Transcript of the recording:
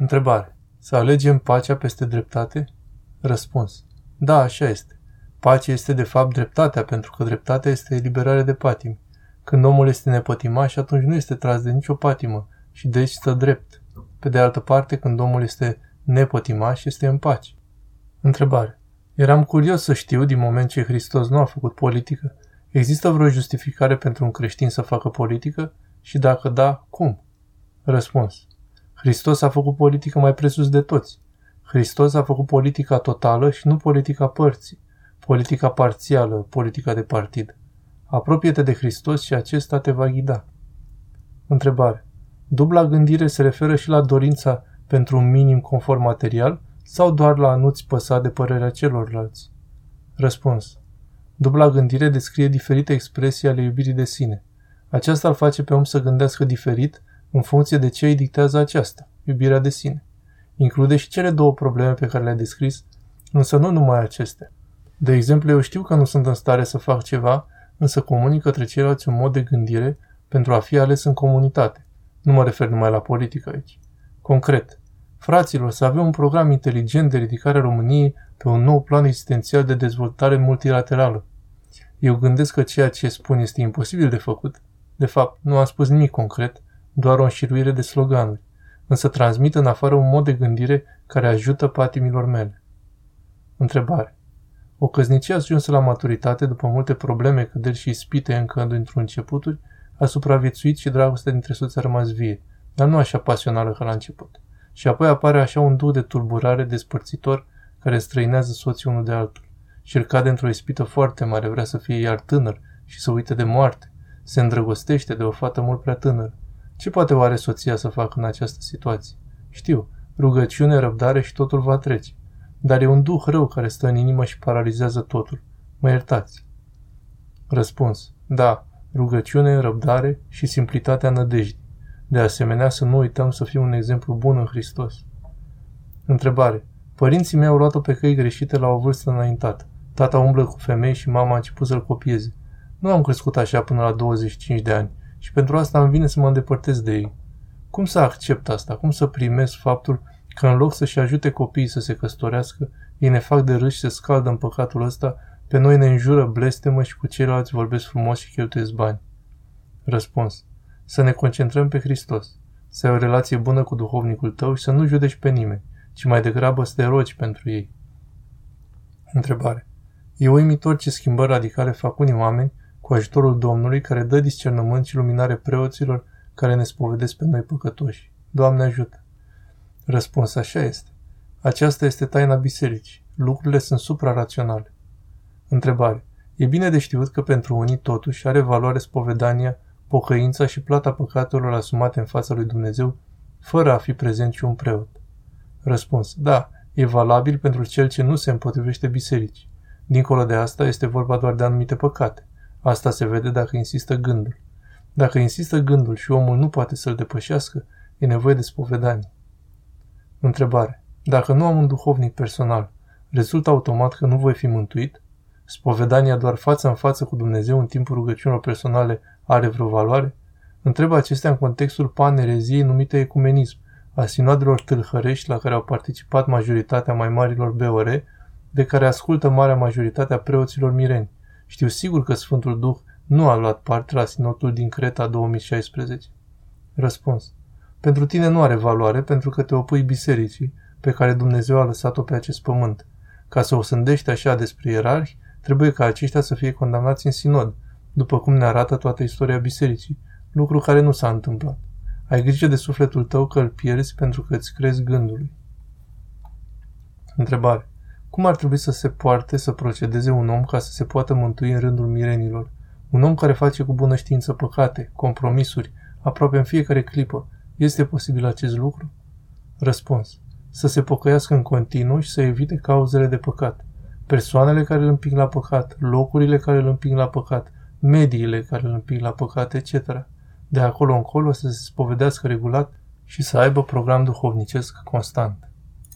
Întrebare. Să alegem pacea peste dreptate? Răspuns. Da, așa este. Pacea este de fapt dreptatea, pentru că dreptatea este eliberare de patimi. Când omul este nepătimaș, atunci nu este tras de nicio patimă și deci stă drept. Pe de altă parte, când omul este nepătimaș, este în pace. Întrebare. Eram curios să știu, din moment ce Hristos nu a făcut politică, există vreo justificare pentru un creștin să facă politică? Și dacă da, cum? Răspuns. Hristos a făcut politică mai presus de toți. Hristos a făcut politica totală și nu politica părții, politica parțială, politica de partid. Apropie-te de Hristos și acesta te va ghida. Întrebare. Dubla gândire se referă și la dorința pentru un minim confort material sau doar la a nu-ți păsa de părerea celorlalți? Răspuns. Dubla gândire descrie diferite expresii ale iubirii de sine. Aceasta îl face pe om să gândească diferit în funcție de ce îi dictează aceasta, iubirea de sine. Include și cele două probleme pe care le-ai descris, însă nu numai acestea. De exemplu, eu știu că nu sunt în stare să fac ceva, însă comunic către ceilalți un mod de gândire pentru a fi ales în comunitate. Nu mă refer numai la politică aici. Concret, fraților, să avem un program inteligent de ridicare a României pe un nou plan existențial de dezvoltare multilaterală. Eu gândesc că ceea ce spun este imposibil de făcut. De fapt, nu am spus nimic concret, doar o înșiruire de sloganuri, însă transmit în afară un mod de gândire care ajută patimilor mele. Întrebare. O căsnicie ajunsă la maturitate după multe probleme, căderi și ispite încă dintr-un începuturi, a supraviețuit și dragostea dintre soți a rămas vie, dar nu așa pasională ca la început. Și apoi apare așa un duh de tulburare despărțitor care străinează soții unul de altul. Și el cade într-o ispită foarte mare, vrea să fie iar tânăr și să uite de moarte. Se îndrăgostește de o fată mult prea tânără. Ce poate oare soția să facă în această situație? Știu, rugăciune, răbdare și totul va trece. Dar e un duh rău care stă în inimă și paralizează totul. Mă iertați. Răspuns. Da, rugăciune, răbdare și simplitatea nădejdii. De asemenea, să nu uităm să fim un exemplu bun în Hristos. Întrebare. Părinții mei au luat-o pe căi greșite la o vârstă înaintată. Tata umblă cu femei și mama a început să-l copieze. Nu am crescut așa până la 25 de ani și pentru asta îmi vine să mă îndepărtez de ei. Cum să accept asta? Cum să primesc faptul că în loc să-și ajute copiii să se căsătorească, ei ne fac de râs și se scaldă în păcatul ăsta, pe noi ne înjură, blestemă și cu ceilalți vorbesc frumos și cheltuiesc bani? Răspuns. Să ne concentrăm pe Hristos, să ai o relație bună cu duhovnicul tău și să nu judeci pe nimeni, ci mai degrabă să te rogi pentru ei. Întrebare. E uimitor ce schimbări radicale fac unii oameni cu ajutorul Domnului care dă discernământ și luminare preoților care ne spovedesc pe noi păcătoși. Doamne ajută! Răspuns așa este. Aceasta este taina bisericii. Lucrurile sunt supraraționale. Întrebare. E bine de știut că pentru unii totuși are valoare spovedania, pocăința și plata păcatelor asumate în fața lui Dumnezeu, fără a fi prezent și un preot. Răspuns. Da, e valabil pentru cel ce nu se împotrivește bisericii. Dincolo de asta este vorba doar de anumite păcate. Asta se vede dacă insistă gândul. Dacă insistă gândul și omul nu poate să-l depășească, e nevoie de spovedanie. Întrebare. Dacă nu am un duhovnic personal, rezultă automat că nu voi fi mântuit? Spovedania doar față în față cu Dumnezeu în timpul rugăciunilor personale are vreo valoare? Întreb acestea în contextul panereziei numite ecumenism, a sinoadelor tâlhărești la care au participat majoritatea mai marilor BOR, de care ascultă marea majoritate a preoților mireni. Știu sigur că Sfântul Duh nu a luat parte la sinodul din Creta 2016. Răspuns. Pentru tine nu are valoare pentru că te opui bisericii pe care Dumnezeu a lăsat-o pe acest pământ. Ca să o sândești așa despre ierarhi, trebuie ca aceștia să fie condamnați în sinod, după cum ne arată toată istoria bisericii, lucru care nu s-a întâmplat. Ai grijă de sufletul tău că îl pierzi pentru că îți crezi gândului. Întrebare. Cum ar trebui să se poarte, să procedeze un om ca să se poată mântui în rândul mirenilor? Un om care face cu bună știință păcate, compromisuri, aproape în fiecare clipă. Este posibil acest lucru? Răspuns. Să se pocăiască în continuu și să evite cauzele de păcat. Persoanele care îl împing la păcat, locurile care îl împing la păcat, mediile care îl împing la păcat, etc. De acolo încolo să se spovedească regulat și să aibă program duhovnicesc constant.